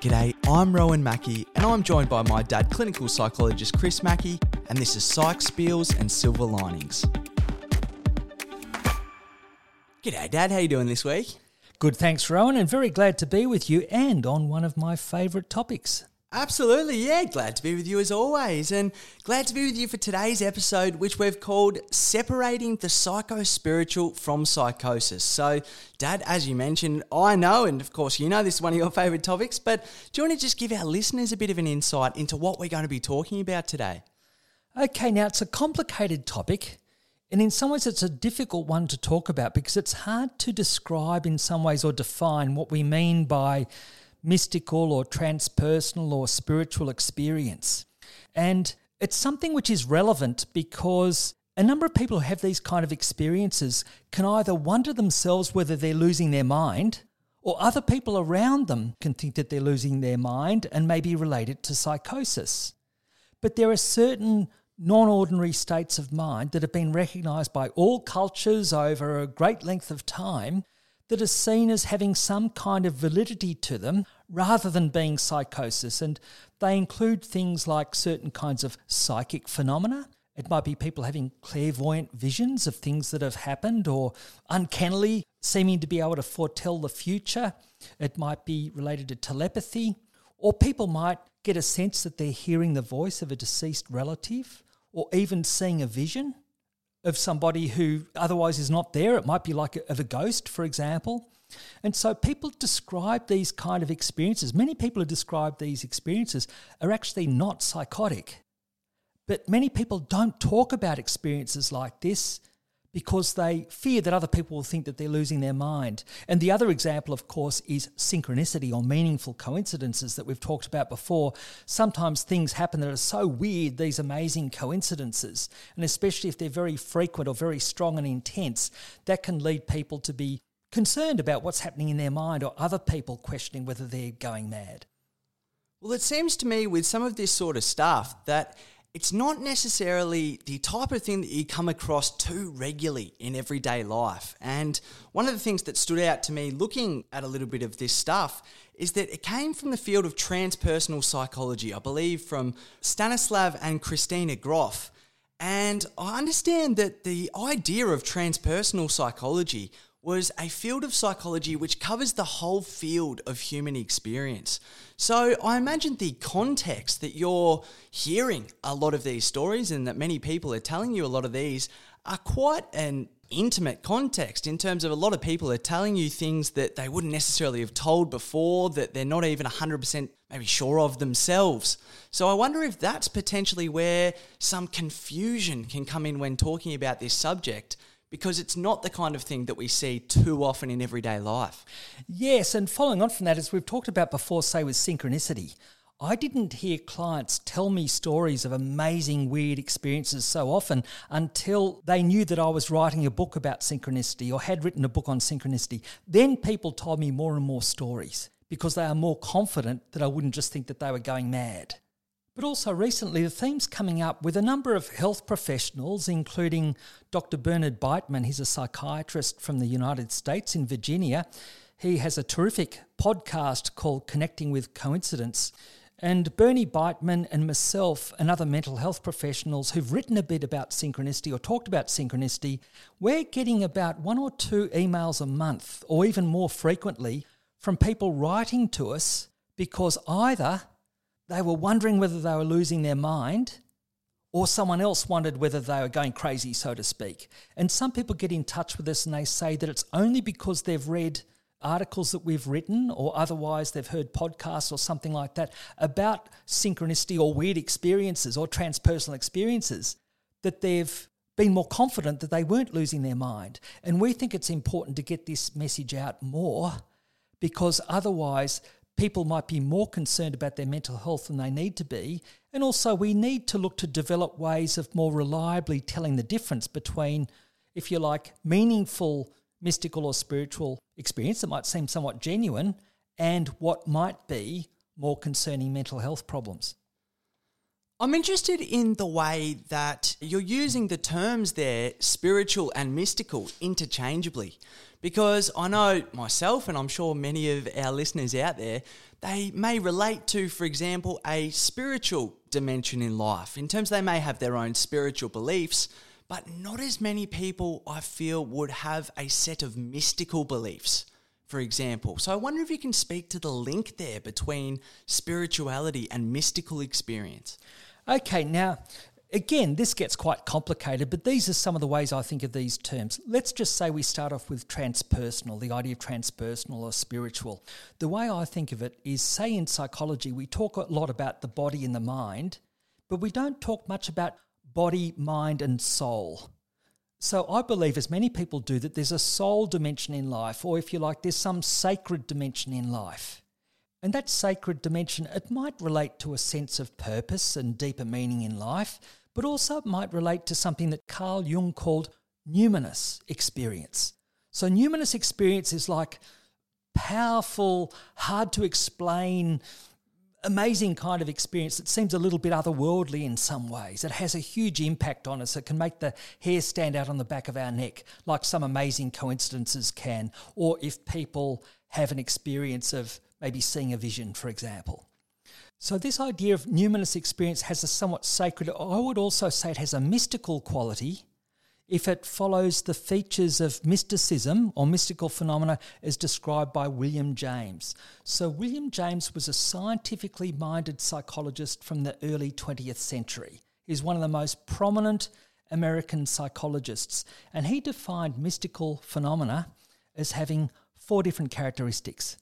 G'day, I'm Rowan Mackey, and I'm joined by my dad, clinical psychologist Chris Mackey, and this is Psych Spiels and Silver Linings. G'day, Dad. How you doing this week? Good, thanks, Rowan, and very glad to be with you and on one of my favourite topics. Absolutely, yeah. Glad to be with you as always, and glad to be with you for today's episode, which we've called Separating the Psycho Spiritual from Psychosis. So, Dad, as you mentioned, I know, and of course, you know this is one of your favourite topics, but do you want to just give our listeners a bit of an insight into what we're going to be talking about today? Okay, now it's a complicated topic, and in some ways, it's a difficult one to talk about because it's hard to describe in some ways or define what we mean by mystical or transpersonal or spiritual experience. And it's something which is relevant because a number of people who have these kind of experiences can either wonder themselves whether they're losing their mind, or other people around them can think that they're losing their mind and may be related to psychosis. But there are certain non ordinary states of mind that have been recognized by all cultures over a great length of time that are seen as having some kind of validity to them rather than being psychosis. And they include things like certain kinds of psychic phenomena. It might be people having clairvoyant visions of things that have happened or uncannily seeming to be able to foretell the future. It might be related to telepathy, or people might get a sense that they're hearing the voice of a deceased relative or even seeing a vision of somebody who otherwise is not there. It might be like a, of a ghost, for example. And so people describe these kind of experiences. Many people who describe these experiences are actually not psychotic. But many people don't talk about experiences like this because they fear that other people will think that they're losing their mind. And the other example, of course, is synchronicity or meaningful coincidences that we've talked about before. Sometimes things happen that are so weird, these amazing coincidences, and especially if they're very frequent or very strong and intense, that can lead people to be concerned about what's happening in their mind or other people questioning whether they're going mad. Well, it seems to me with some of this sort of stuff that it's not necessarily the type of thing that you come across too regularly in everyday life. And one of the things that stood out to me looking at a little bit of this stuff is that it came from the field of transpersonal psychology, I believe from Stanislav and Christina Grof. And I understand that the idea of transpersonal psychology was a field of psychology which covers the whole field of human experience. So I imagine the context that you're hearing a lot of these stories and that many people are telling you a lot of these are quite an intimate context in terms of a lot of people are telling you things that they wouldn't necessarily have told before that they're not even 100% maybe sure of themselves. So I wonder if that's potentially where some confusion can come in when talking about this subject because it's not the kind of thing that we see too often in everyday life. Yes, and following on from that, as we've talked about before, say with synchronicity, I didn't hear clients tell me stories of amazing, weird experiences so often until they knew that I was writing a book about synchronicity or had written a book on synchronicity. Then people told me more and more stories because they are more confident that I wouldn't just think that they were going mad. But also recently, the theme's coming up with a number of health professionals, including Dr. Bernard Beitman. He's a psychiatrist from the United States in Virginia. He has a terrific podcast called Connecting with Coincidence. And Bernie Beitman and myself and other mental health professionals who've written a bit about synchronicity or talked about synchronicity, we're getting about one or two emails a month, or even more frequently, from people writing to us because either they were wondering whether they were losing their mind or someone else wondered whether they were going crazy, so to speak. And some people get in touch with us and they say that it's only because they've read articles that we've written or otherwise they've heard podcasts or something like that about synchronicity or weird experiences or transpersonal experiences that they've been more confident that they weren't losing their mind. And we think it's important to get this message out more because otherwise people might be more concerned about their mental health than they need to be. And also, we need to look to develop ways of more reliably telling the difference between, if you like, meaningful mystical or spiritual experience that might seem somewhat genuine and what might be more concerning mental health problems. I'm interested in the way that you're using the terms there, spiritual and mystical, interchangeably. Because I know myself, and I'm sure many of our listeners out there, they may relate to, for example, a spiritual dimension in life. In terms, they may have their own spiritual beliefs, but not as many people, I feel, would have a set of mystical beliefs for example. So I wonder if you can speak to the link there between spirituality and mystical experience. Okay, now again, this gets quite complicated, but these are some of the ways I think of these terms. Let's just say we start off with transpersonal, the idea of transpersonal or spiritual. The way I think of it is say in psychology, we talk a lot about the body and the mind, but we don't talk much about body, mind, and soul. So I believe, as many people do, that there's a soul dimension in life, or if you like, there's some sacred dimension in life. And that sacred dimension, it might relate to a sense of purpose and deeper meaning in life, but also it might relate to something that Carl Jung called numinous experience. So, numinous experience is like powerful, hard to explain, amazing kind of experience that seems a little bit otherworldly in some ways. It has a huge impact on us. It can make the hair stand out on the back of our neck, like some amazing coincidences can, or if people have an experience of maybe seeing a vision, for example. So, this idea of numinous experience has a somewhat sacred, I would also say it has a mystical quality if it follows the features of mysticism or mystical phenomena as described by William James. So, William James was a scientifically minded psychologist from the early 20th century. He's one of the most prominent American psychologists, and he defined mystical phenomena as having four different characteristics.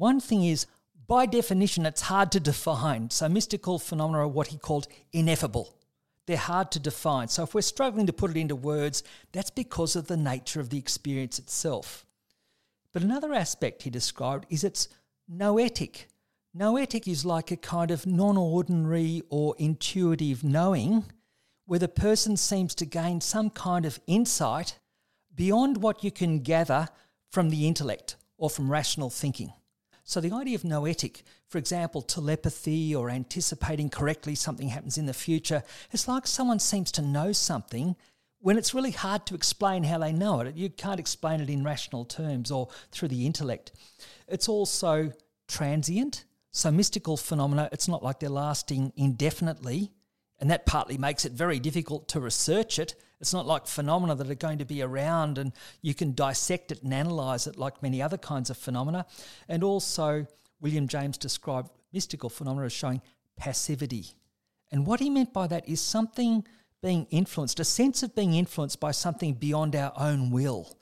One thing is, by definition, it's hard to define. So, mystical phenomena are what he called ineffable. They're hard to define. So, if we're struggling to put it into words, that's because of the nature of the experience itself. But another aspect he described is it's noetic. Noetic is like a kind of non ordinary or intuitive knowing where the person seems to gain some kind of insight beyond what you can gather from the intellect or from rational thinking. So the idea of noetic, for example, telepathy or anticipating correctly something happens in the future, it's like someone seems to know something when it's really hard to explain how they know it. You can't explain it in rational terms or through the intellect. It's also transient. So mystical phenomena, it's not like they're lasting indefinitely. And that partly makes it very difficult to research it. It's not like phenomena that are going to be around and you can dissect it and analyze it like many other kinds of phenomena. And also, William James described mystical phenomena as showing passivity. And what he meant by that is something being influenced, a sense of being influenced by something beyond our own will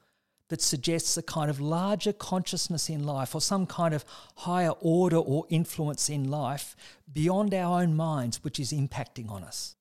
that suggests a kind of larger consciousness in life or some kind of higher order or influence in life beyond our own minds, which is impacting on us.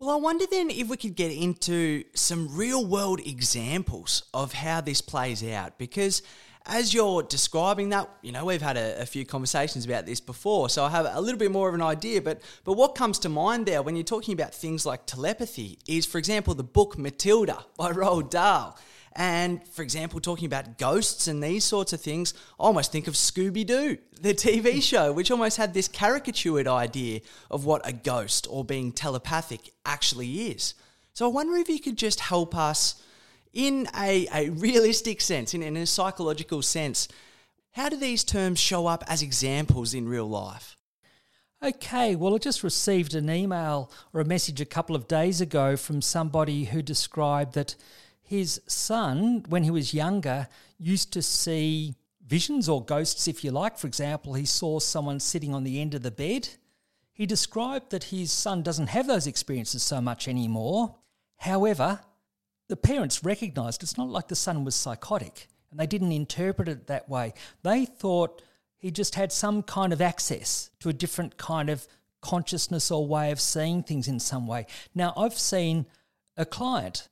Well, I wonder then if we could get into some real world examples of how this plays out because as you're describing that, you know, we've had a, a, few conversations about this before, so I have a little bit more of an idea. But but what comes to mind there when you're talking about things like telepathy is, for example, the book Matilda by Roald Dahl. And for example, talking about ghosts and these sorts of things, I almost think of Scooby Doo, the TV show, which almost had this caricatured idea of what a ghost or being telepathic actually is. So I wonder if you could just help us in a, a realistic sense, in, in a psychological sense, how do these terms show up as examples in real life? Okay, well, I just received an email or a message a couple of days ago from somebody who described that his son, when he was younger, used to see visions or ghosts, if you like. For example, he saw someone sitting on the end of the bed. He described that his son doesn't have those experiences so much anymore. However, the parents recognised it's not like the son was psychotic and they didn't interpret it that way. They thought he just had some kind of access to a different kind of consciousness or way of seeing things in some way. Now, I've seen a client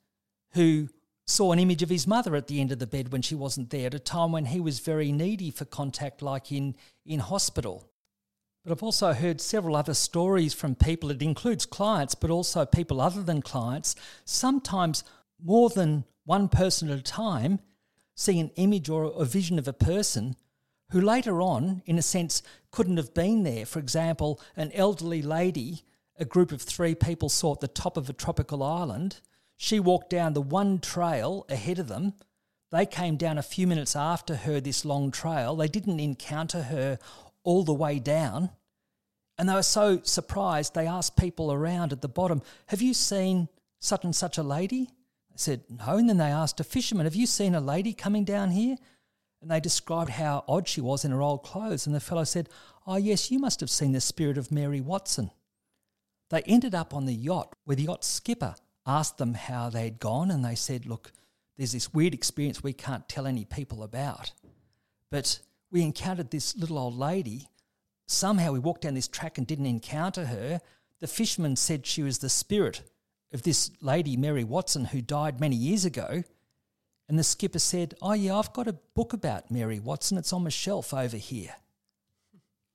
who saw an image of his mother at the end of the bed when she wasn't there at a time when he was very needy for contact, like in, in hospital. But I've also heard several other stories from people, it includes clients, but also people other than clients, sometimes more than one person at a time, see an image or a vision of a person who later on, in a sense, couldn't have been there. For example, an elderly lady a group of three people saw at the top of a tropical island. She walked down the one trail ahead of them. They came down a few minutes after her, this long trail. They didn't encounter her all the way down. And they were so surprised, they asked people around at the bottom, Have you seen such and such a lady? They said, No. And then they asked a fisherman, Have you seen a lady coming down here? And they described how odd she was in her old clothes. And the fellow said, Oh, yes, you must have seen the spirit of Mary Watson. They ended up on the yacht where the yacht skipper asked them how they'd gone. And they said, Look, there's this weird experience we can't tell any people about. But we encountered this little old lady. Somehow we walked down this track and didn't encounter her. The fisherman said she was the spirit of this lady, Mary Watson, who died many years ago. And the skipper said, Oh, yeah, I've got a book about Mary Watson. It's on my shelf over here.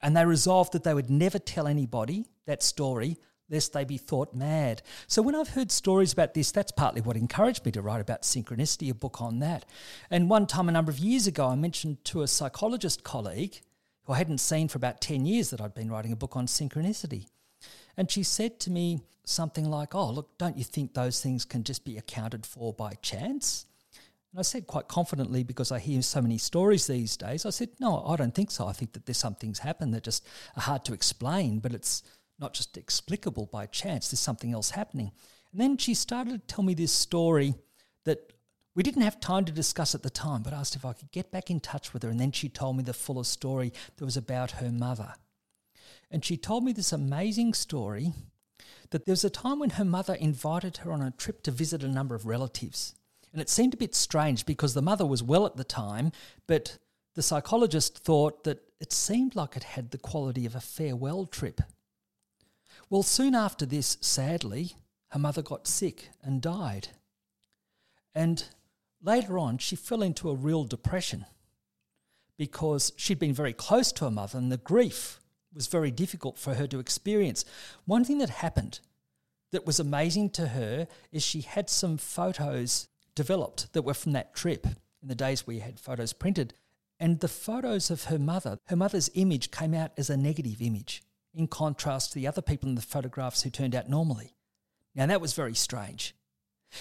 And they resolved that they would never tell anybody that story lest they be thought mad. So when I've heard stories about this, that's partly what encouraged me to write about synchronicity, a book on that. And one time, a number of years ago, I mentioned to a psychologist colleague who I hadn't seen for about 10 years that I'd been writing a book on synchronicity. And she said to me something like, Oh, look, don't you think those things can just be accounted for by chance? And I said quite confidently, because I hear so many stories these days, I said, no, I don't think so. I think that there's some things happen that just are hard to explain, but it's not just explicable by chance. There's something else happening. And then she started to tell me this story that we didn't have time to discuss at the time, but asked if I could get back in touch with her. And then she told me the fuller story that was about her mother. And she told me this amazing story that there was a time when her mother invited her on a trip to visit a number of relatives. And it seemed a bit strange because the mother was well at the time, but the psychologist thought that it seemed like it had the quality of a farewell trip. Well, soon after this, sadly, her mother got sick and died. And later on, she fell into a real depression because she'd been very close to her mother and the grief was very difficult for her to experience. One thing that happened that was amazing to her is she had some photos developed that were from that trip in the days we had photos printed. And the photos of her mother, her mother's image came out as a negative image, in contrast to the other people in the photographs who turned out normally. Now, that was very strange.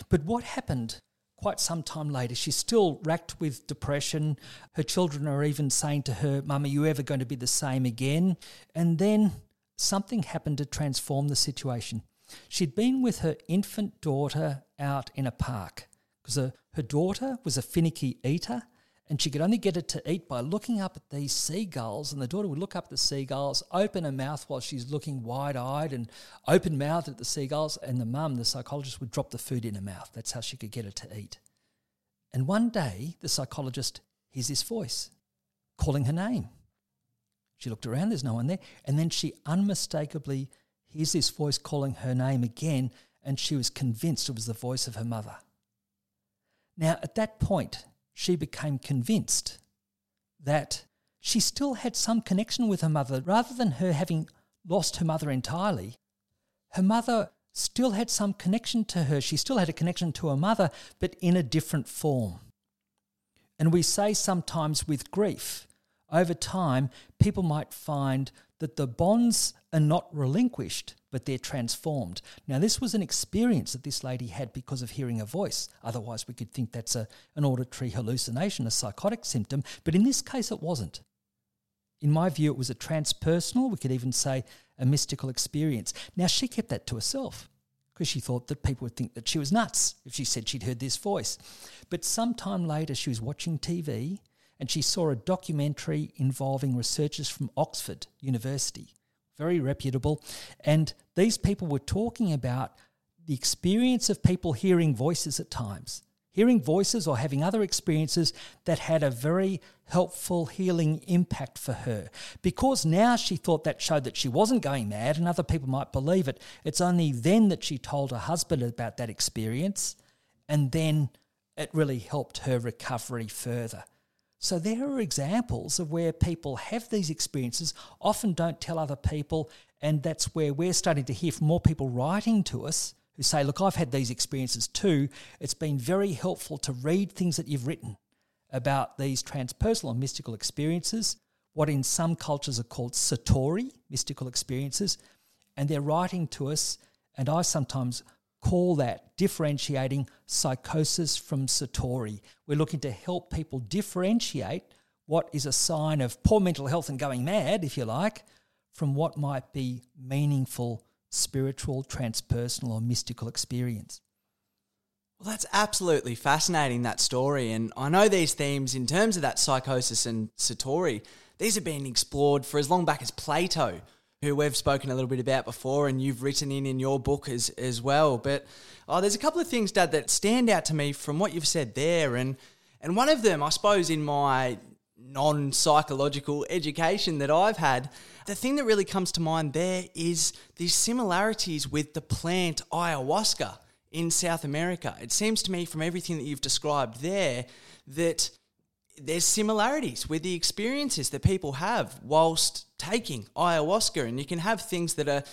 But what happened quite some time later, she's still racked with depression. Her children are even saying to her, Mum, are you ever going to be the same again? And then something happened to transform the situation. She'd been with her infant daughter out in a park because her, uh, her daughter was a finicky eater and she could only get it to eat by looking up at these seagulls. And the daughter would look up at the seagulls, open her mouth while she's looking wide eyed and open mouthed at the seagulls. And the mum, the psychologist, would drop the food in her mouth. That's how she could get it to eat. And one day, the psychologist hears this voice calling her name. She looked around, there's no one there. And then she unmistakably hears this voice calling her name again. And she was convinced it was the voice of her mother. Now, at that point, she became convinced that she still had some connection with her mother. Rather than her having lost her mother entirely, her mother still had some connection to her. She still had a connection to her mother, but in a different form. And we say sometimes with grief, over time, people might find that the bonds are not relinquished, but they're transformed. Now, this was an experience that this lady had because of hearing a voice. Otherwise, we could think that's a, an auditory hallucination, a psychotic symptom, but in this case, it wasn't. In my view, it was a transpersonal, we could even say a mystical experience. Now, she kept that to herself because she thought that people would think that she was nuts if she said she'd heard this voice. But sometime later, she was watching TV and she saw a documentary involving researchers from Oxford University, very reputable. And these people were talking about the experience of people hearing voices at times, hearing voices or having other experiences that had a very helpful healing impact for her. Because now she thought that showed that she wasn't going mad and other people might believe it. It's only then that she told her husband about that experience, and then it really helped her recovery further. So there are examples of where people have these experiences, often don't tell other people, and that's where we're starting to hear from more people writing to us who say, Look, I've had these experiences too. It's been very helpful to read things that you've written about these transpersonal and mystical experiences, what in some cultures are called satori, mystical experiences. and they're writing to us, and I sometimes call that differentiating psychosis from satori. We're looking to help people differentiate what is a sign of poor mental health and going mad, if you like, from what might be meaningful spiritual, transpersonal, or mystical experience. Well, that's absolutely fascinating, that story. And I know these themes, in terms of that psychosis and Satori, these have been explored for as long back as Plato, who we've spoken a little bit about before, and you've written in in your book as, as well. But oh, there's a couple of things, Dad, that stand out to me from what you've said there. And, and one of them, I suppose, in my non psychological education that I've had, the thing that really comes to mind there is these similarities with the plant ayahuasca in South America. It seems to me from everything that you've described there that there's similarities with the experiences that people have whilst taking ayahuasca and you can have things that are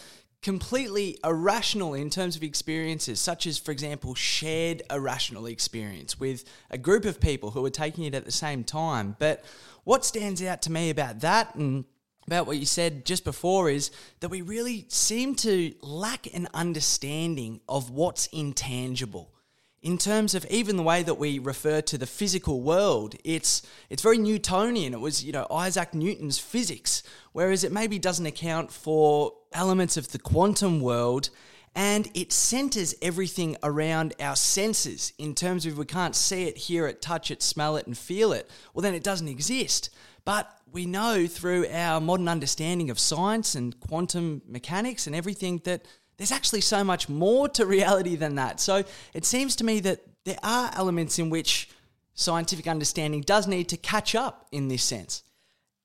completely irrational in terms of experiences such as for example shared irrational experience with a group of people who are taking it at the same time but what stands out to me about that and about what you said just before is that we really seem to lack an understanding of what's intangible. In terms of even the way that we refer to the physical world, it's it's very Newtonian. It was, you know, Isaac Newton's physics, whereas it maybe doesn't account for elements of the quantum world and it centers everything around our senses in terms of if we can't see it, hear it, touch it, smell it, and feel it, well, then it doesn't exist. But we know through our modern understanding of science and quantum mechanics and everything that there's actually so much more to reality than that. So it seems to me that there are elements in which scientific understanding does need to catch up in this sense.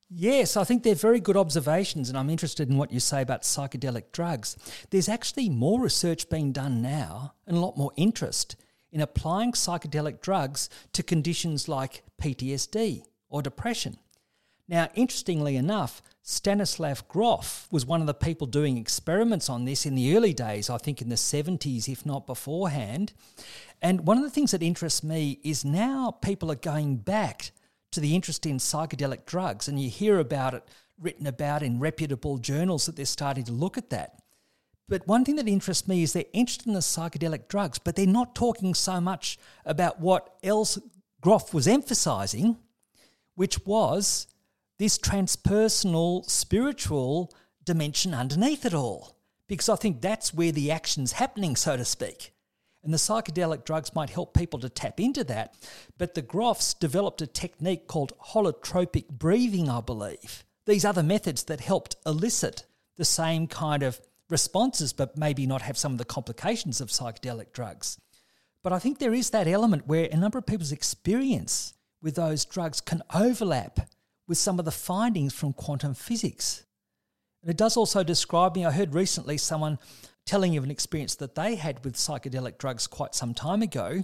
Yes, I think they're very good observations, and I'm interested in what you say about psychedelic drugs. There's actually more research being done now and a lot more interest in applying psychedelic drugs to conditions like PTSD or depression. Now, interestingly enough, Stanislav Grof was one of the people doing experiments on this in the early days, I think in the 70s, if not beforehand. And one of the things that interests me is now people are going back to the interest in psychedelic drugs, and you hear about it written about in reputable journals that they're starting to look at that. But one thing that interests me is they're interested in the psychedelic drugs, but they're not talking so much about what else Grof was emphasizing, which was this transpersonal spiritual dimension underneath it all. Because I think that's where the action's happening, so to speak. And the psychedelic drugs might help people to tap into that. But the Grofs developed a technique called holotropic breathing, I believe. These other methods that helped elicit the same kind of responses, but maybe not have some of the complications of psychedelic drugs. But I think there is that element where a number of people's experience with those drugs can overlap with some of the findings from quantum physics. And it does also describe me. I heard recently someone telling of an experience that they had with psychedelic drugs quite some time ago.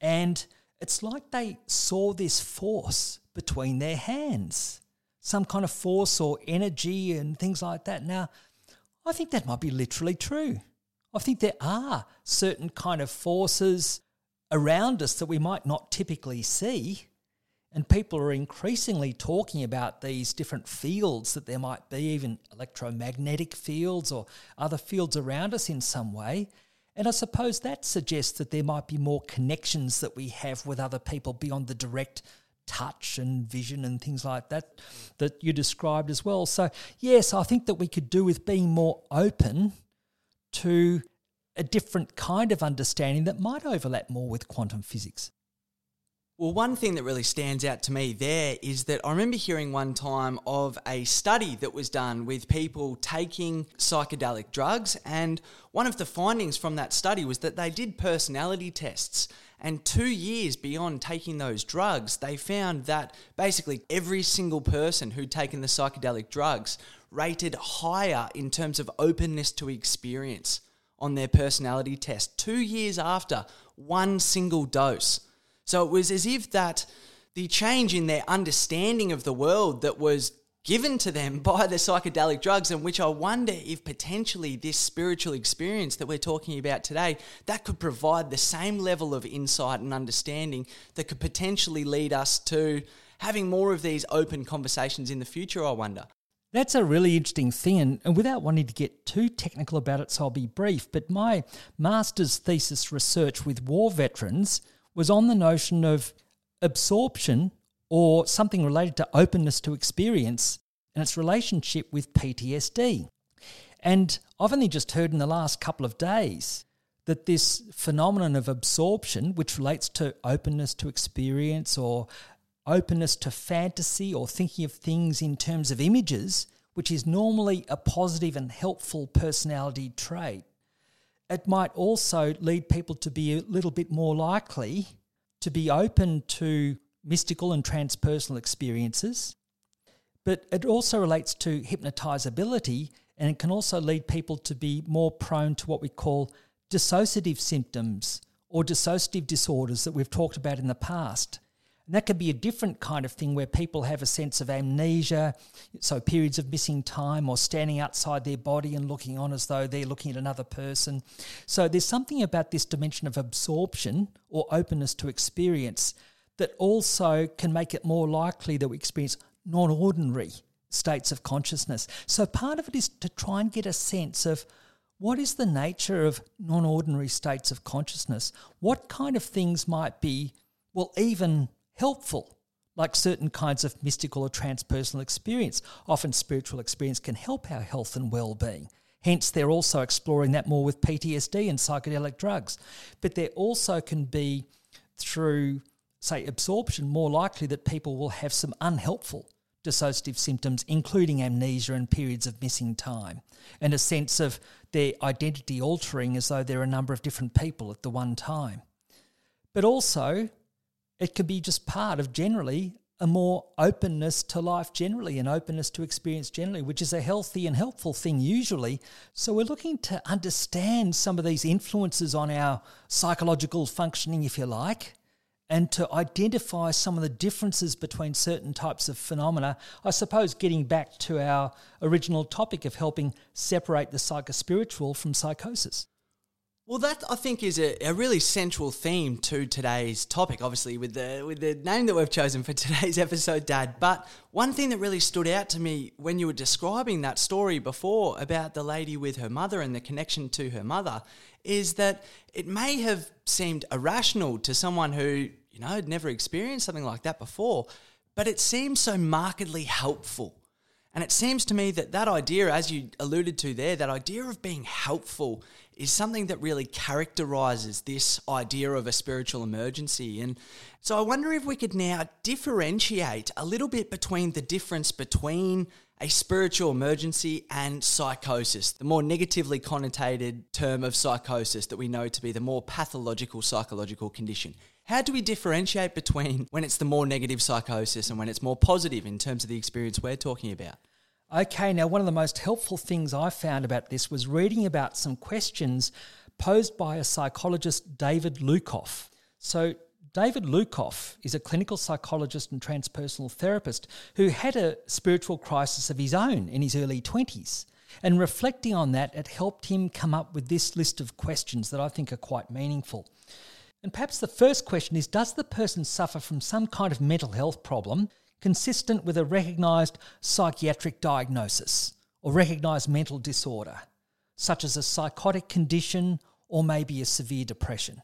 And it's like they saw this force between their hands, some kind of force or energy and things like that. Now, I think that might be literally true. I think there are certain kind of forces around us that we might not typically see and people are increasingly talking about these different fields that there might be, even electromagnetic fields or other fields around us in some way. And I suppose that suggests that there might be more connections that we have with other people beyond the direct touch and vision and things like that that you described as well. So, yes, I think that we could do with being more open to a different kind of understanding that might overlap more with quantum physics. Well, one thing that really stands out to me there is that I remember hearing one time of a study that was done with people taking psychedelic drugs, and one of the findings from that study was that they did personality tests. And two years beyond taking those drugs, they found that basically every single person who'd taken the psychedelic drugs rated higher in terms of openness to experience on their personality test two years after one single dose. So it was as if that the change in their understanding of the world that was given to them by the psychedelic drugs and which I wonder if potentially this spiritual experience that we're talking about today that could provide the same level of insight and understanding that could potentially lead us to having more of these open conversations in the future I wonder. That's a really interesting thing, and, and without wanting to get too technical about it, so I'll be brief, but my master's thesis research with war veterans was on the notion of absorption or something related to openness to experience and its relationship with PTSD. And I've only just heard in the last couple of days that this phenomenon of absorption, which relates to openness to experience or openness to fantasy or thinking of things in terms of images, which is normally a positive and helpful personality trait, it might also lead people to be a little bit more likely to be open to mystical and transpersonal experiences. But it also relates to hypnotizability and it can also lead people to be more prone to what we call dissociative symptoms or dissociative disorders that we've talked about in the past. And that could be a different kind of thing where people have a sense of amnesia, so periods of missing time or standing outside their body and looking on as though they're looking at another person. So there's something about this dimension of absorption or openness to experience that also can make it more likely that we experience non ordinary states of consciousness. So part of it is to try and get a sense of what is the nature of non ordinary states of consciousness? What kind of things might be, well, even helpful, like certain kinds of mystical or transpersonal experience. Often spiritual experience can help our health and well being. Hence, they're also exploring that more with PTSD and psychedelic drugs. But there also can be, through, say, absorption, more likely that people will have some unhelpful dissociative symptoms, including amnesia and periods of missing time, and a sense of their identity altering as though they're a number of different people at the one time. But also, it could be just part of generally a more openness to life generally and openness to experience generally, which is a healthy and helpful thing usually. So we're looking to understand some of these influences on our psychological functioning, if you like, and to identify some of the differences between certain types of phenomena. I suppose getting back to our original topic of helping separate the psychospiritual from psychosis. Well, that I think is a, a, really central theme to today's topic, obviously with the with the name that we've chosen for today's episode, Dad. But one thing that really stood out to me when you were describing that story before about the lady with her mother and the connection to her mother is that it may have seemed irrational to someone who you know had never experienced something like that before, but it seems so markedly helpful and it seems to me that that idea, as you alluded to there, that idea of being helpful is something that really characterizes this idea of a spiritual emergency. And so I wonder if we could now differentiate a little bit between the difference between a spiritual emergency and psychosis, the more negatively connotated term of psychosis that we know to be the more pathological psychological condition. How do we differentiate between when it's the more negative psychosis and when it's more positive in terms of the experience we're talking about? Okay, now one of the most helpful things I found about this was reading about some questions posed by a psychologist, David Lukoff. So, David Lukoff is a clinical psychologist and transpersonal therapist who had a spiritual crisis of his own in his early 20s. And reflecting on that, it helped him come up with this list of questions that I think are quite meaningful. And perhaps the first question is Does the person suffer from some kind of mental health problem consistent with a recognised psychiatric diagnosis or recognised mental disorder, such as a psychotic condition or maybe a severe depression.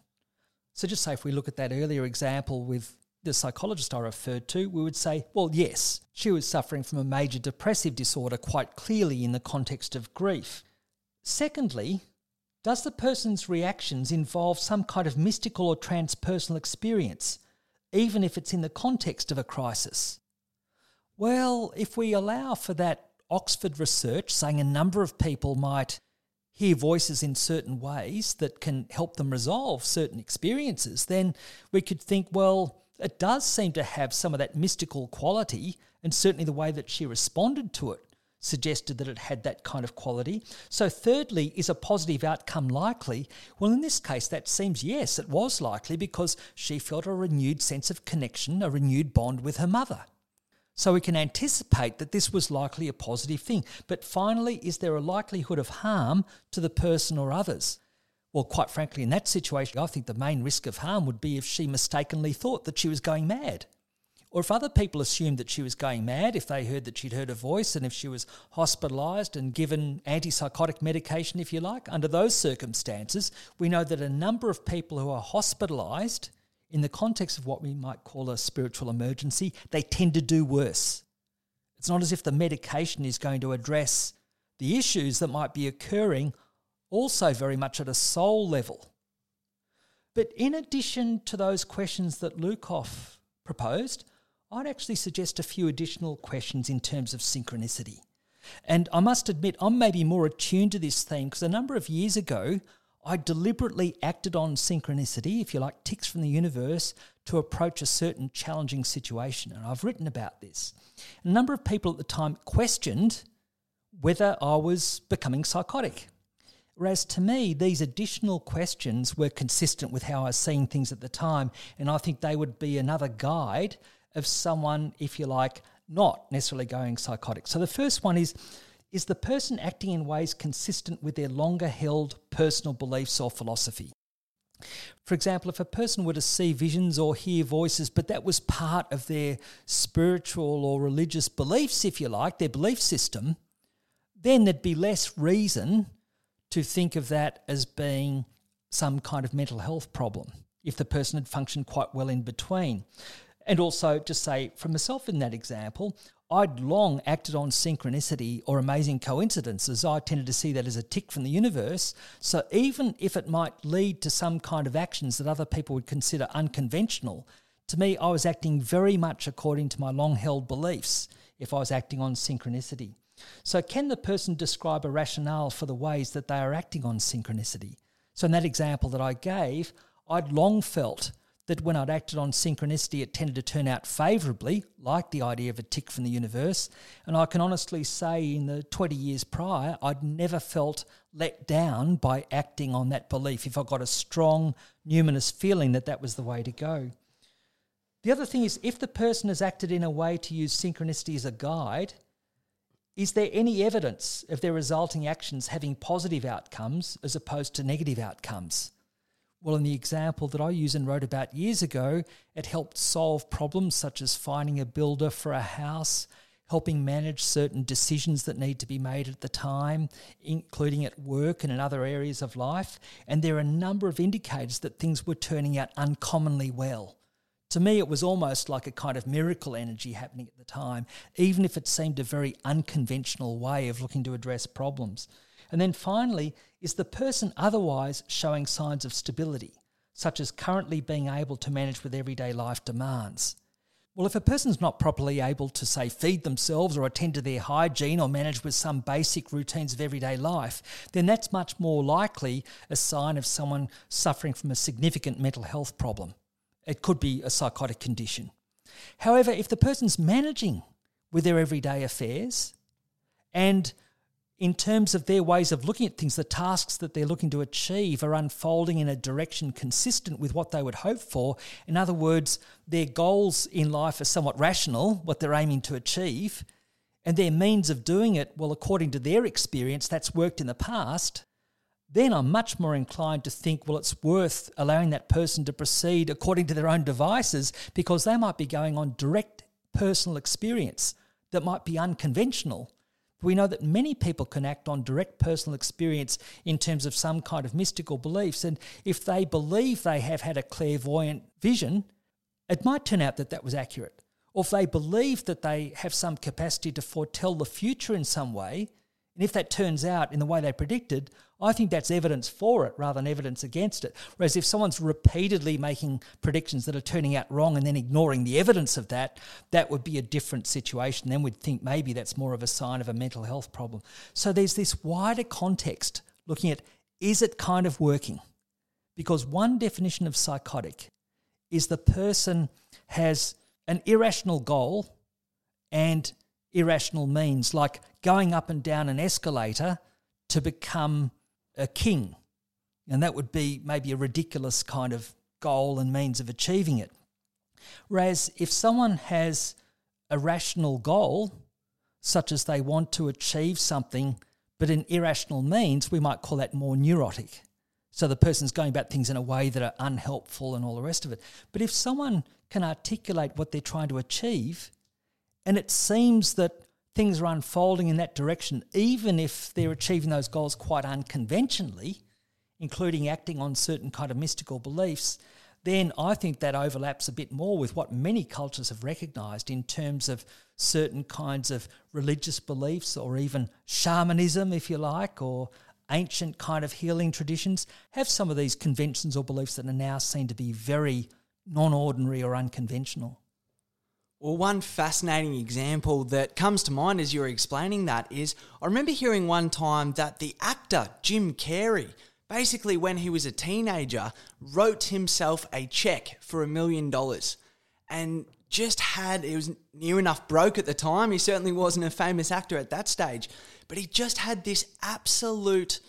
So, just say if we look at that earlier example with the psychologist I referred to, we would say, well, yes, she was suffering from a major depressive disorder quite clearly in the context of grief. Secondly, does the person's reactions involve some kind of mystical or transpersonal experience, even if it's in the context of a crisis? Well, if we allow for that Oxford research saying a number of people might hear voices in certain ways that can help them resolve certain experiences, then we could think, well, it does seem to have some of that mystical quality, and certainly the way that she responded to it suggested that it had that kind of quality. So, thirdly, is a positive outcome likely? Well, in this case, that seems yes, it was likely because she felt a renewed sense of connection, a renewed bond with her mother. So we can anticipate that this was likely a positive thing. But finally, is there a likelihood of harm to the person or others? Well, quite frankly, in that situation, I think the main risk of harm would be if she mistakenly thought that she was going mad, Or if other people assumed that she was going mad, if they heard that she'd heard a voice, and if she was hospitalised and given antipsychotic medication, if you like, under those circumstances, we know that a number of people who are hospitalised in the context of what we might call a spiritual emergency, they tend to do worse. It's not as if the medication is going to address the issues that might be occurring also very much at a soul level. But in addition to those questions that Lukoff proposed, I'd actually suggest a few additional questions in terms of synchronicity. And I must admit, I'm maybe more attuned to this theme because a number of years ago, I deliberately acted on synchronicity, if you like, ticks from the universe, to approach a certain challenging situation. And I've written about this. A number of people at the time questioned whether I was becoming psychotic. Whereas to me, these additional questions were consistent with how I was seeing things at the time. And I think they would be another guide of someone, if you like, not necessarily going psychotic. So the first one is is the person acting in ways consistent with their longer held personal beliefs or philosophy? For example, if a person were to see visions or hear voices, but that was part of their spiritual or religious beliefs, if you like, their belief system, then there'd be less reason to think of that as being some kind of mental health problem if the person had functioned quite well in between. And also, just say for myself in that example, I'd long acted on synchronicity or amazing coincidences. I tended to see that as a tick from the universe. So even if it might lead to some kind of actions that other people would consider unconventional, to me, I was acting very much according to my long held beliefs if I was acting on synchronicity. So, can the person describe a rationale for the ways that they are acting on synchronicity? So, in that example that I gave, I'd long felt that when I'd acted on synchronicity, it tended to turn out favourably, like the idea of a tick from the universe. And I can honestly say, in the 20 years prior, I'd never felt let down by acting on that belief if I got a strong, numinous feeling that that was the way to go. The other thing is, if the person has acted in a way to use synchronicity as a guide, is there any evidence of their resulting actions having positive outcomes as opposed to negative outcomes? Well, in the example that I use and wrote about years ago, it helped solve problems such as finding a builder for a house, helping manage certain decisions that need to be made at the time, including at work and in other areas of life. And there are a number of indicators that things were turning out uncommonly well. To me, it was almost like a kind of miracle energy happening at the time, even if it seemed a very unconventional way of looking to address problems. And then finally, is the person otherwise showing signs of stability, such as currently being able to manage with everyday life demands? Well, if a person's not properly able to, say, feed themselves or attend to their hygiene or manage with some basic routines of everyday life, then that's much more likely a sign of someone suffering from a significant mental health problem. It could be a psychotic condition. However, if the person's managing with their everyday affairs and in terms of their ways of looking at things, the tasks that they're looking to achieve are unfolding in a direction consistent with what they would hope for. In other words, their goals in life are somewhat rational, what they're aiming to achieve, and their means of doing it, well, according to their experience, that's worked in the past then I'm much more inclined to think, well, it's worth allowing that person to proceed according to their own devices because they might be going on direct personal experience that might be unconventional. We know that many people can act on direct personal experience in terms of some kind of mystical beliefs. And if they believe they have had a clairvoyant vision, it might turn out that that was accurate. Or if they believe that they have some capacity to foretell the future in some way, and if that turns out in the way they predicted, I think that's evidence for it rather than evidence against it. Whereas if someone's repeatedly making predictions that are turning out wrong and then ignoring the evidence of that, that would be a different situation. Then we'd think maybe that's more of a sign of a mental health problem. So there's this wider context looking at is it kind of working? Because one definition of psychotic is the person has an irrational goal and irrational means, like going up and down an escalator to become a king. And that would be maybe a ridiculous kind of goal and means of achieving it. Whereas if someone has a rational goal, such as they want to achieve something, but in irrational means, we might call that more neurotic. So the person's going about things in a way that are unhelpful and all the rest of it. But if someone can articulate what they're trying to achieve. And it seems that things are unfolding in that direction, even if they're achieving those goals quite unconventionally, including acting on certain kind of mystical beliefs, then I think that overlaps a bit more with what many cultures have recognized in terms of certain kinds of religious beliefs or even shamanism, if you like, or ancient kind of healing traditions have some of these conventions or beliefs that are now seen to be very non ordinary or unconventional. Well, one fascinating example that comes to mind as you're explaining that is I remember hearing one time that the actor Jim Carrey, basically when he was a teenager, wrote himself a check for a million dollars and just had, it was near enough broke at the time. He certainly wasn't a famous actor at that stage, but he just had this absolute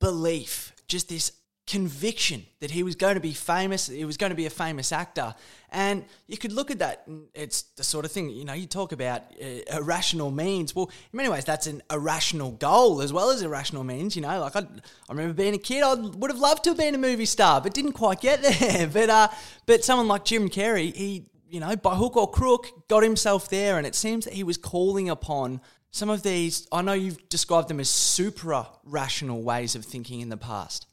belief, just this conviction that he was going to be famous, he was going to be a famous actor. And you could look at that, it's the sort of thing, you know, you talk about uh, irrational means. Well, in many ways, that's an irrational goal as well as irrational means. You know, like I, I remember being a kid, I would have loved to have been a movie star, but didn't quite get there. but, uh, but someone like Jim Carrey, he, you know, by hook or crook, got himself there. And it seems that he was calling upon some of these, I know you've described them as supra rational ways of thinking in the past.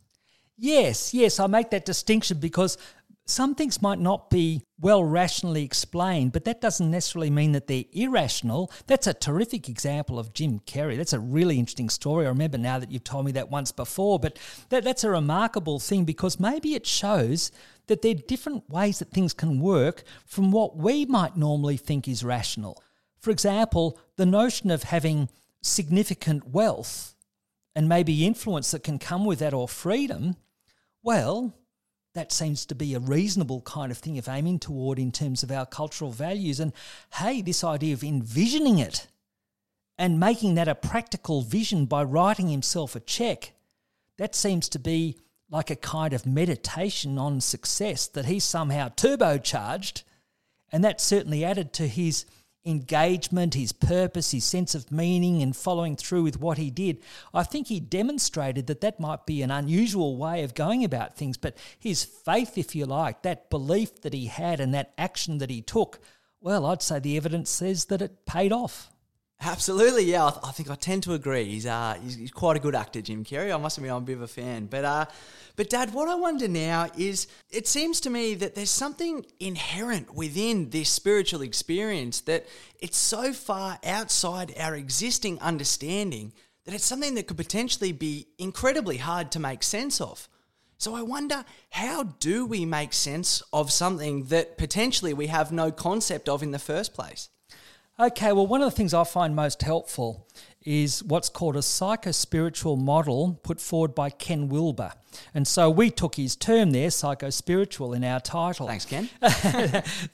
Yes, yes, I make that distinction because some things might not be well rationally explained, but that doesn't necessarily mean that they're irrational. That's a terrific example of Jim Carrey. That's a really interesting story. I remember now that you've told me that once before, but that, that's a remarkable thing because maybe it shows that there are different ways that things can work from what we might normally think is rational. For example, the notion of having significant wealth and maybe influence that can come with that or freedom, well, that seems to be a reasonable kind of thing of aiming toward in terms of our cultural values. And hey, this idea of envisioning it and making that a practical vision by writing himself a check, that seems to be like a kind of meditation on success that he somehow turbocharged. And that certainly added to his engagement, his purpose, his sense of meaning, and following through with what he did, I think he demonstrated that that might be an unusual way of going about things. But his faith, if you like, that belief that he had and that action that he took, well, I'd say the evidence says that it paid off. Absolutely, yeah. I, th- I, think I tend to agree. He's, uh, he's, he's quite a good actor, Jim Carrey. I must admit, I'm a bit of a fan. But uh, but Dad, what I wonder now is, it seems to me that there's something inherent within this spiritual experience that it's so far outside our existing understanding that it's something that could potentially be incredibly hard to make sense of. So I wonder, how do we make sense of something that potentially we have no concept of in the first place? Okay, well, one of the things I find most helpful is what's called a psychospiritual model put forward by Ken Wilber. And so we took his term there, psychospiritual, in our title. Thanks, Ken.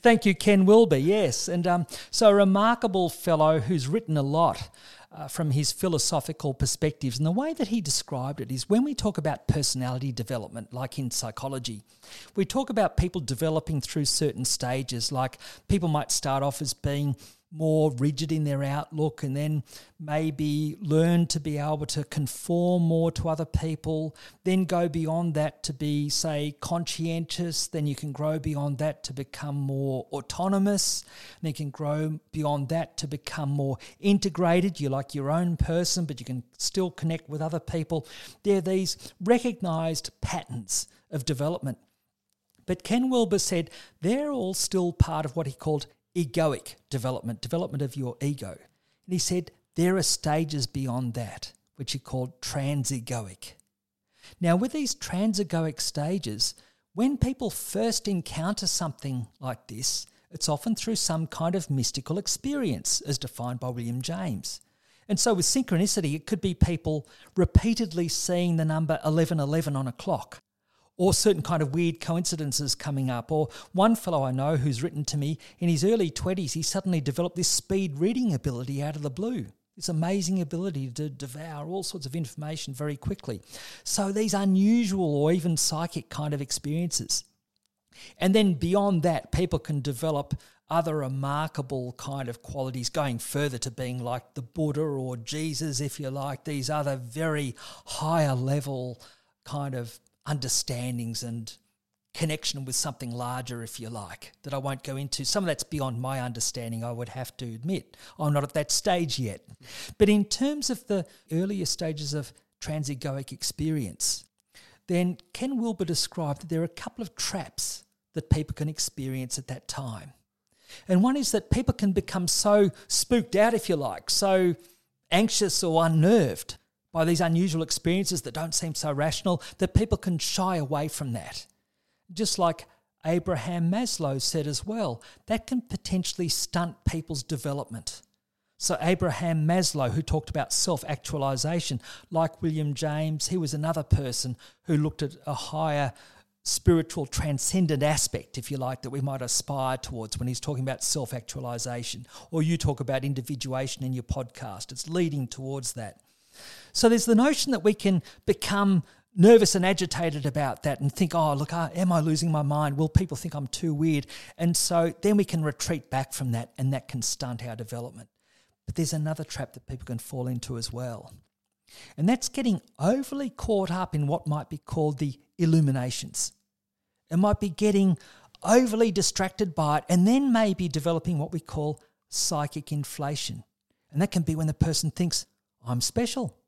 Thank you, Ken Wilber, yes. And um, so a remarkable fellow who's written a lot. Uh, from his philosophical perspectives. And the way that he described it is when we talk about personality development, like in psychology, we talk about people developing through certain stages, like people might start off as being more rigid in their outlook and then maybe learn to be able to conform more to other people, then go beyond that to be, say, conscientious, then you can grow beyond that to become more autonomous, then you can grow beyond that to become more integrated. You're like your own person, but you can still connect with other people. There are these recognized patterns of development. But Ken Wilber said they're all still part of what he called egoic development, development of your ego. And he said there are stages beyond that, which he called transegoic. Now, with these transegoic stages, when people first encounter something like this, it's often through some kind of mystical experience, as defined by William James. And so, with synchronicity, it could be people repeatedly seeing the number 1111 on a clock, or certain kind of weird coincidences coming up. Or one fellow I know who's written to me in his early 20s, he suddenly developed this speed reading ability out of the blue. This amazing ability to devour all sorts of information very quickly. So these unusual or even psychic kind of experiences. And then beyond that, people can develop other remarkable kind of qualities, going further to being like the Buddha or Jesus, if you like, these other very higher level kind of understandings and connection with something larger, if you like, that I won't go into. Some of that's beyond my understanding, I would have to admit. I'm not at that stage yet. But in terms of the earlier stages of transegoic experience, then Ken Wilber described that there are a couple of traps that people can experience at that time. And one is that people can become so spooked out, if you like, so anxious or unnerved by these unusual experiences that don't seem so rational that people can shy away from that. Just like Abraham Maslow said as well, that can potentially stunt people's development. So, Abraham Maslow, who talked about self actualization, like William James, he was another person who looked at a higher spiritual transcendent aspect, if you like, that we might aspire towards when he's talking about self actualization. Or you talk about individuation in your podcast, it's leading towards that. So, there's the notion that we can become nervous and agitated about that and think, oh, look, uh, am I losing my mind? Will people think I'm too weird? And so then we can retreat back from that and that can stunt our development. But there's another trap that people can fall into as well. And that's getting overly caught up in what might be called the illuminations. It might be getting overly distracted by it and then maybe developing what we call psychic inflation. And that can be when the person thinks, I'm special.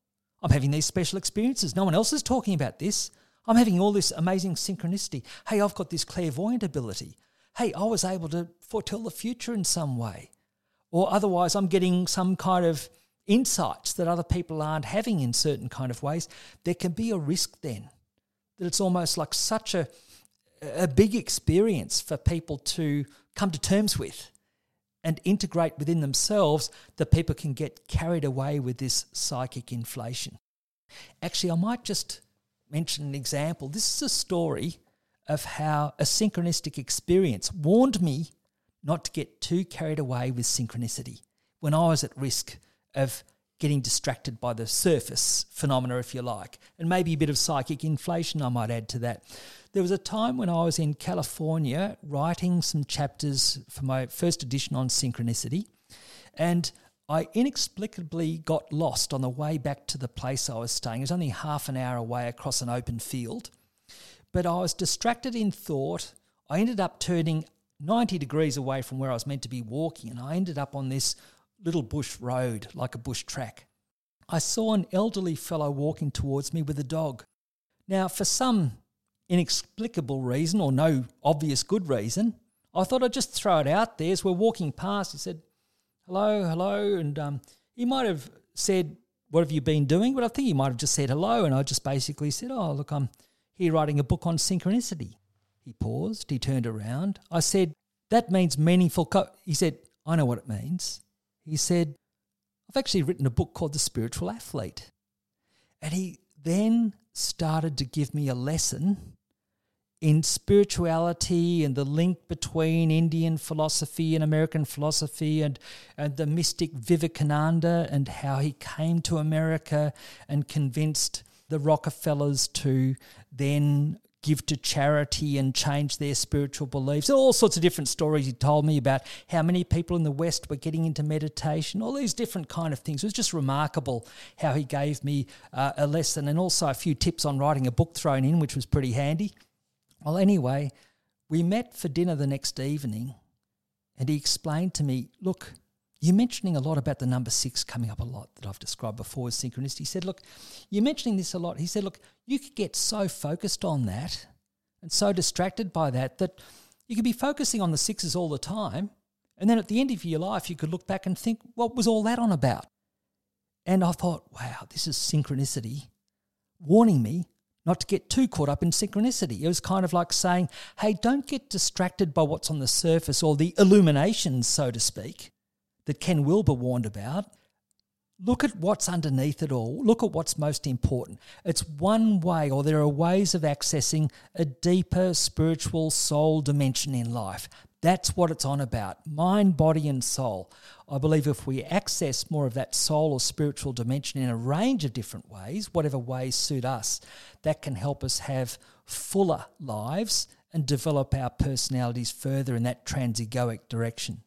I'm having these special experiences. No one else is talking about this. I'm having all this amazing synchronicity. Hey, I've got this clairvoyant ability. Hey, I was able to foretell the future in some way or otherwise I'm getting some kind of insights that other people aren't having in certain kind of ways, there can be a risk then that it's almost like such a a big experience for people to come to terms with and integrate within themselves that people can get carried away with this psychic inflation. Actually, I might just mention an example. This is a story of how a synchronistic experience warned me not to get too carried away with synchronicity when I was at risk of getting distracted by the surface phenomena, if you like, and maybe a bit of psychic inflation, I might add to that. There was a time when I was in California writing some chapters for my first edition on synchronicity, and I inexplicably got lost on the way back to the place I was staying. It was only half an hour away across an open field, but I was distracted in thought. I ended up turning 90 degrees away from where I was meant to be walking, and I ended up on this little bush road, like a bush track. I saw an elderly fellow walking towards me with a dog. Now, for some inexplicable reason or no obvious good reason, I thought I'd just throw it out there as we're walking past. He said, Hello, hello. And um, he might have said, What have you been doing? But I think he might have just said hello. And I just basically said, Oh, look, I'm here writing a book on synchronicity. He paused, he turned around. I said, That means meaningful. Co-. He said, I know what it means. He said, I've actually written a book called The Spiritual Athlete. And he then started to give me a lesson in spirituality and the link between Indian philosophy and American philosophy and, and the mystic Vivekananda and how he came to America and convinced the Rockefellers to then give to charity and change their spiritual beliefs. All sorts of different stories he told me about how many people in the West were getting into meditation, all these different kind of things. It was just remarkable how he gave me uh, a lesson and also a few tips on writing a book thrown in, which was pretty handy. Well, anyway, we met for dinner the next evening and he explained to me, look, you're mentioning a lot about the number six coming up a lot that I've described before as synchronicity. He said, Look, you're mentioning this a lot. He said, Look, you could get so focused on that and so distracted by that that you could be focusing on the sixes all the time. And then at the end of your life, you could look back and think, What was all that on about? And I thought, Wow, this is synchronicity warning me not to get too caught up in synchronicity. It was kind of like saying, Hey, don't get distracted by what's on the surface or the illuminations, so to speak that Ken Wilber warned about. Look at what's underneath it all. Look at what's most important. It's one way, or there are ways of accessing a deeper spiritual soul dimension in life. That's what it's on about mind, body, and soul. I believe if we access more of that soul or spiritual dimension in a range of different ways, whatever ways suit us, that can help us have fuller lives and develop our personalities further in that transegoic direction.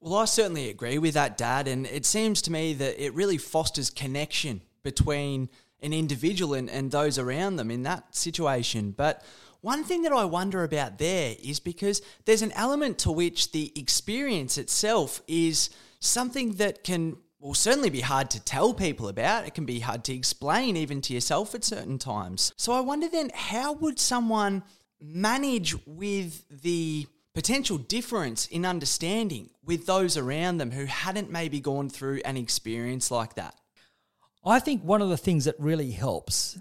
Well, I certainly agree with that, Dad. And it seems to me that it really fosters connection between an individual and, and those around them in that situation. But one thing that I wonder about there is because there's an element to which the experience itself is something that can will certainly be hard to tell people about. It can be hard to explain even to yourself at certain times. So I wonder then how would someone manage with the potential difference in understanding with those around them who hadn't maybe gone through an experience like that? I think one of the things that really helps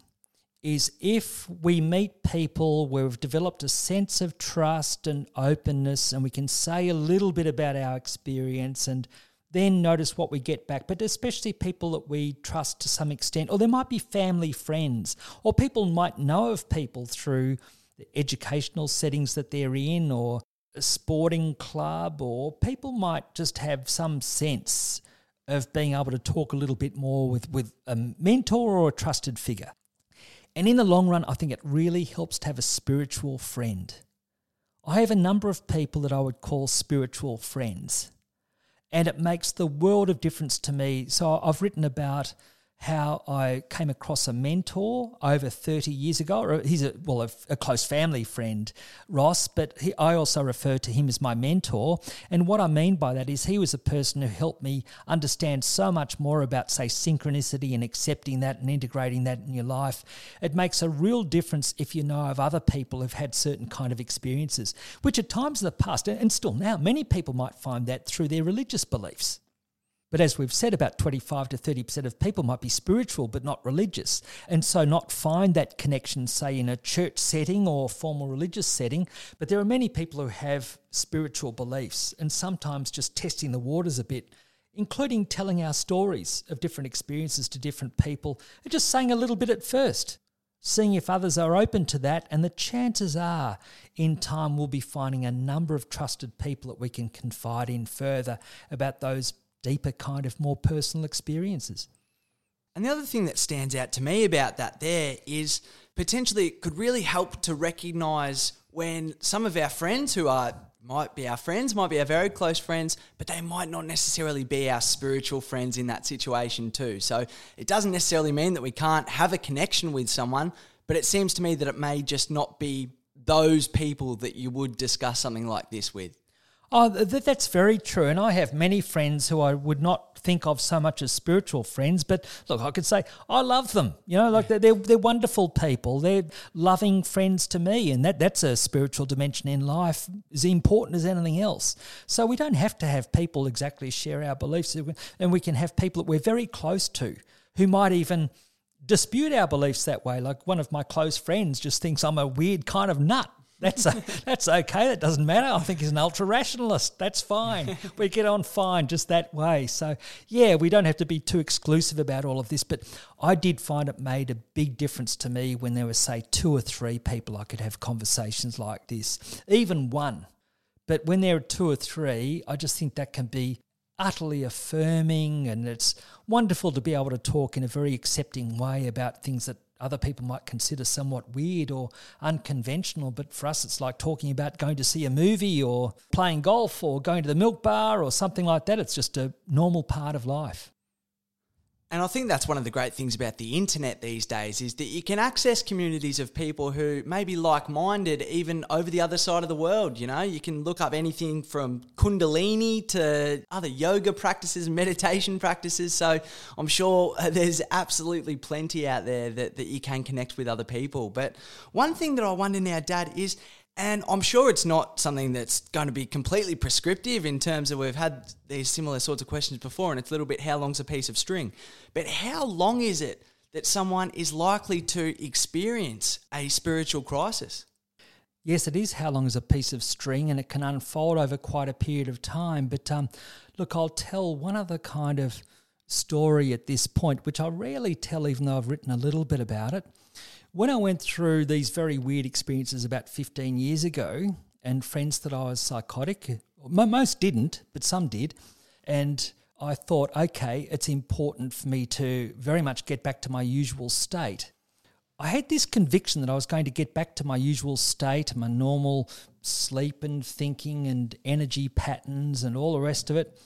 is if we meet people where we've developed a sense of trust and openness and we can say a little bit about our experience and then notice what we get back, but especially people that we trust to some extent, or there might be family friends, or people might know of people through the educational settings that they're in, or a sporting club, or people might just have some sense of being able to talk a little bit more with, with a mentor or a trusted figure. And in the long run, I think it really helps to have a spiritual friend. I have a number of people that I would call spiritual friends, and it makes the world of difference to me. So I've written about how I came across a mentor over 30 years ago. He's a well, a, a close family friend, Ross, but he, I also refer to him as my mentor. And what I mean by that is he was a person who helped me understand so much more about, say, synchronicity and accepting that and integrating that in your life. It makes a real difference if you know of other people who've had certain kind of experiences, which at times in the past and still now, many people might find that through their religious beliefs. But as we've said, about 25 to 30% of people might be spiritual but not religious, and so not find that connection, say, in a church setting or formal religious setting. But there are many people who have spiritual beliefs, and sometimes just testing the waters a bit, including telling our stories of different experiences to different people, and just saying a little bit at first. Seeing if others are open to that, and the chances are in time we'll be finding a number of trusted people that we can confide in further about those deeper, kind of more personal experiences. And the other thing that stands out to me about that there is potentially it could really help to recognize when some of our friends who are might be our friends, might be our very close friends, but they might not necessarily be our spiritual friends in that situation too. So it doesn't necessarily mean that we can't have a connection with someone, but it seems to me that it may just not be those people that you would discuss something like this with. Oh, th- that's very true. And I have many friends who I would not think of so much as spiritual friends, but look, I could say I love them. You know, like they're, they're, they're wonderful people. They're loving friends to me, and that, that's a spiritual dimension in life as important as anything else. So we don't have to have people exactly share our beliefs, and we can have people that we're very close to who might even dispute our beliefs that way. Like one of my close friends just thinks I'm a weird kind of nut that's a, that's okay. That doesn't matter. I think he's an ultra rationalist. That's fine. we get on fine just that way. So yeah, we don't have to be too exclusive about all of this. But I did find it made a big difference to me when there were say two or three people I could have conversations like this, even one. But when there are two or three, I just think that can be utterly affirming and it's wonderful to be able to talk in a very accepting way about things that other people might consider somewhat weird or unconventional, but for us, it's like talking about going to see a movie or playing golf or going to the milk bar or something like that. It's just a normal part of life. And I think that's one of the great things about the internet these days is that you can access communities of people who may be like minded even over the other side of the world. You know, you can look up anything from Kundalini to other yoga practices, meditation practices. So I'm sure there's absolutely plenty out there that, that you can connect with other people. But one thing that I wonder now, Dad, is and I'm sure it's not something that's going to be completely prescriptive in terms of we've had these similar sorts of questions before, and it's a little bit how long's a piece of string. But how long is it that someone is likely to experience a spiritual crisis? Yes, it is how long is a piece of string, and it can unfold over quite a period of time. But um, look, I'll tell one other kind of story at this point, which I rarely tell, even though I've written a little bit about it when I went through these very weird experiences about 15 years ago, and friends that I was psychotic, most didn't, but some did, and I thought, okay, it's important for me to very much get back to my usual state. I had this conviction that I was going to get back to my usual state, my normal sleep and thinking and energy patterns and all the rest of it.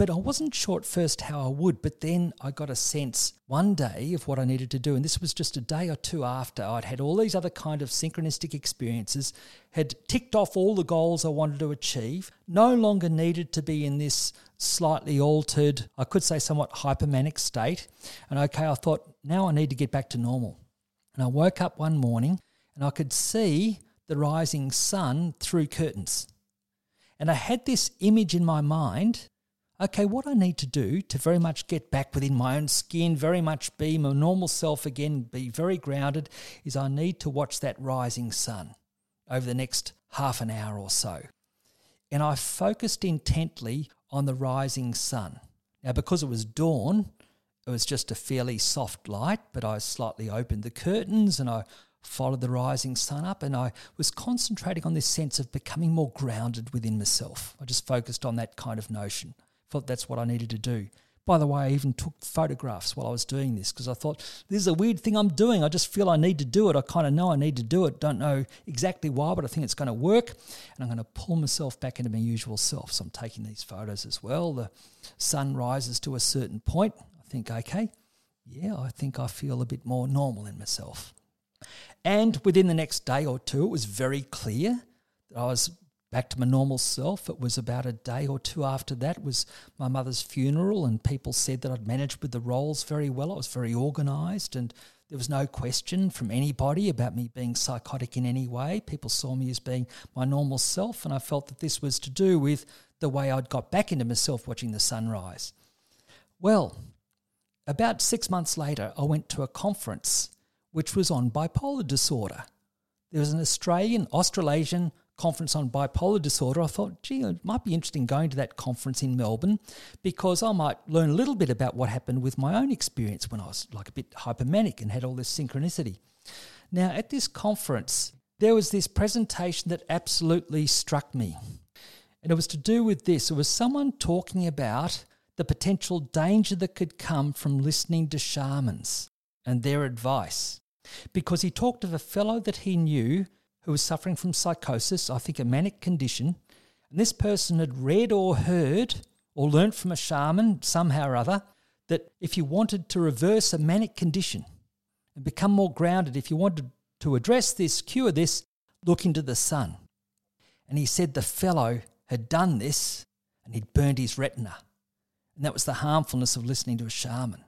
But I wasn't sure at first how I would, but then I got a sense one day of what I needed to do. And this was just a day or two after I'd had all these other kind of synchronistic experiences, had ticked off all the goals I wanted to achieve, no longer needed to be in this slightly altered, I could say somewhat hypermanic state. And okay, I thought, now I need to get back to normal. And I woke up one morning and I could see the rising sun through curtains. And I had this image in my mind okay, what I need to do to very much get back within my own skin, very much be my normal self again, be very grounded, is I need to watch that rising sun over the next half an hour or so. And I focused intently on the rising sun. Now, because it was dawn, it was just a fairly soft light, but I slightly opened the curtains and I followed the rising sun up and I was concentrating on this sense of becoming more grounded within myself. I just focused on that kind of notion. Thought that's what I needed to do. By the way, I even took photographs while I was doing this because I thought, this is a weird thing I'm doing. I just feel I need to do it. I kind of know I need to do it. Don't know exactly why, but I think it's going to work. And I'm going to pull myself back into my usual self. So I'm taking these photos as well. The sun rises to a certain point. I think, okay, yeah, I think I feel a bit more normal in myself. And within the next day or two, it was very clear that I was back to my normal self. It was about a day or two after that was my mother's funeral, and people said that I'd managed with the roles very well. I was very organised, and there was no question from anybody about me being psychotic in any way. People saw me as being my normal self, and I felt that this was to do with the way I'd got back into myself watching the sunrise. Well, about six months later, I went to a conference which was on bipolar disorder. There was an Australian, Australasian conference on bipolar disorder, I thought, gee, it might be interesting going to that conference in Melbourne because I might learn a little bit about what happened with my own experience when I was like a bit hypermanic and had all this synchronicity. Now, at this conference, there was this presentation that absolutely struck me. And it was to do with this it was someone talking about the potential danger that could come from listening to shamans and their advice. Because he talked of a fellow that he knew who was suffering from psychosis, I think a manic condition, and this person had read or heard or learnt from a shaman somehow or other that if you wanted to reverse a manic condition and become more grounded, if you wanted to address this, cure this, look into the sun. And he said the fellow had done this and he'd burned his retina. And that was the harmfulness of listening to a shaman.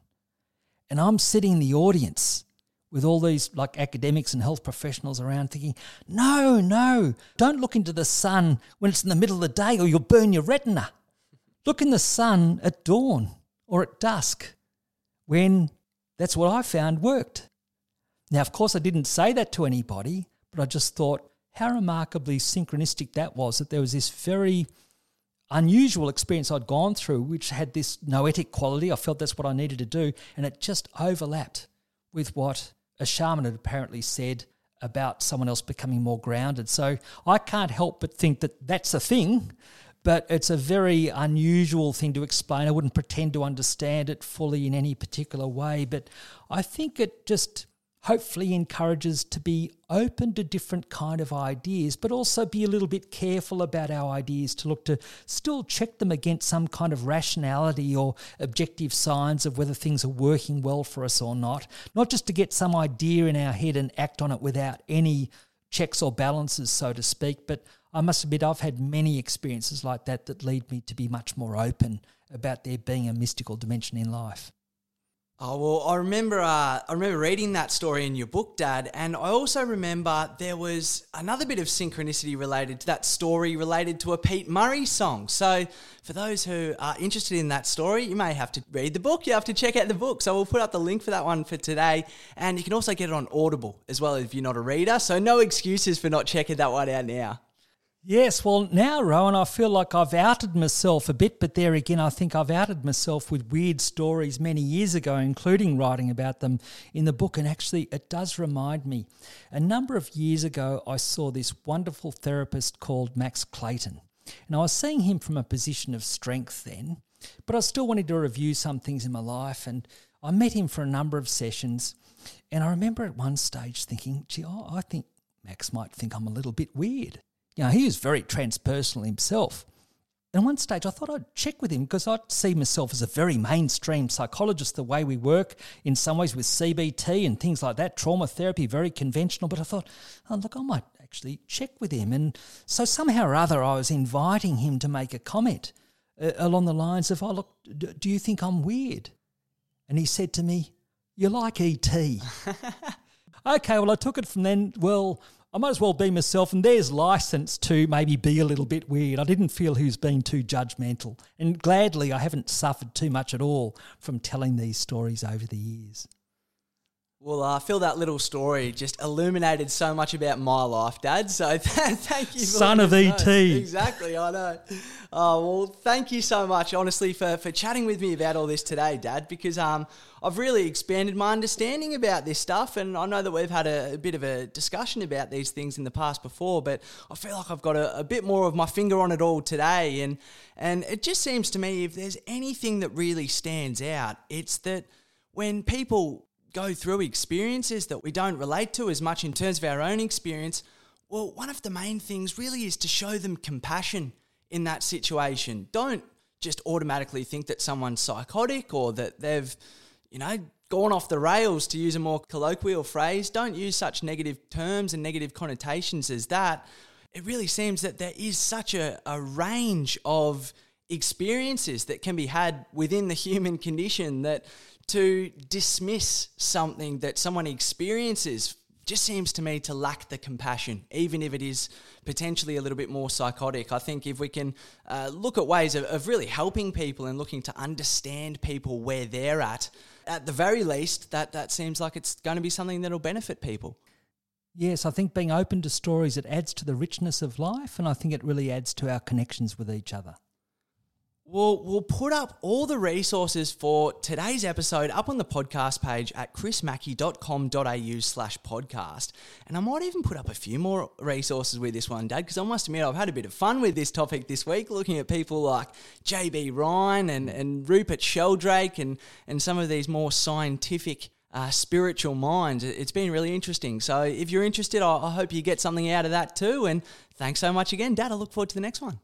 And I'm sitting in the audience with all these like academics and health professionals around thinking, no, no, don't look into the sun when it's in the middle of the day or you'll burn your retina. Look in the sun at dawn or at dusk when that's what I found worked. Now, of course, I didn't say that to anybody, but I just thought how remarkably synchronistic that was that there was this very unusual experience I'd gone through, which had this noetic quality. I felt that's what I needed to do, and it just overlapped with what a shaman had apparently said about someone else becoming more grounded. So I can't help but think that that's a thing, but it's a very unusual thing to explain. I wouldn't pretend to understand it fully in any particular way, but I think it just hopefully encourages to be open to different kind of ideas but also be a little bit careful about our ideas to look to still check them against some kind of rationality or objective signs of whether things are working well for us or not. Not just to get some idea in our head and act on it without any checks or balances so to speak but I must admit I've had many experiences like that that lead me to be much more open about there being a mystical dimension in life Oh well, I remember. Uh, I remember reading that story in your book, Dad, and I also remember there was another bit of synchronicity related to that story, related to a Pete Murray song. So, for those who are interested in that story, you may have to read the book. You have to check out the book. So we'll put up the link for that one for today, and you can also get it on Audible as well if you're not a reader. So no excuses for not checking that one out now. Yes, well, now, Rowan, I feel like I've outed myself a bit, but there again, I think I've outed myself with weird stories many years ago, including writing about them in the book. And actually, it does remind me. A number of years ago, I saw this wonderful therapist called Max Clayton. And I was seeing him from a position of strength then, but I still wanted to review some things in my life. And I met him for a number of sessions. And I remember at one stage thinking, gee, oh, I think Max might think I'm a little bit weird. You know, he was very transpersonal himself. And one stage, I thought I'd check with him because I see myself as a very mainstream psychologist, the way we work in some ways with CBT and things like that, trauma therapy, very conventional. But I thought, oh, look, I might actually check with him. And so somehow or other, I was inviting him to make a comment uh, along the lines of, oh, look, do you think I'm weird? And he said to me, You're like E.T. okay, well, I took it from then, well, I might as well be myself, and there's license to maybe be a little bit weird. I didn't feel he was being too judgmental, and gladly, I haven't suffered too much at all from telling these stories over the years. Well, I feel that little story just illuminated so much about my life, Dad. So thank you, son of ET. Exactly, I know. Oh well, thank you so much, honestly, for, for chatting with me about all this today, Dad. Because um, I've really expanded my understanding about this stuff, and I know that we've had a, a bit of a discussion about these things in the past before, but I feel like I've got a, a bit more of my finger on it all today, and and it just seems to me if there's anything that really stands out, it's that when people go through experiences that we don't relate to as much in terms of our own experience, well, one of the main things really is to show them compassion in that situation. Don't just automatically think that someone's psychotic or that they've, you know, gone off the rails, to use a more colloquial phrase. Don't use such negative terms and negative connotations as that. It really seems that there is such a, a range of experiences that can be had within the human condition that to dismiss something that someone experiences just seems to me to lack the compassion, even if it is potentially a little bit more psychotic. I think if we can uh, look at ways of, of, really helping people and looking to understand people where they're at, at the very least, that, that seems like it's going to be something that'll benefit people. Yes, I think being open to stories, it adds to the richness of life, and I think it really adds to our connections with each other. We'll, we'll put up all the resources for today's episode up on the podcast page at chrismackey.com.au slash podcast. And I might even put up a few more resources with this one, Dad, because I must admit I've had a bit of fun with this topic this week, looking at people like JB Rhine and, and Rupert Sheldrake and, and some of these more scientific uh, spiritual minds. It's been really interesting. So if you're interested, I, I hope you get something out of that too. And thanks so much again, Dad. I look forward to the next one.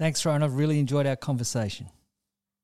Thanks, Ryan. I've really enjoyed our conversation.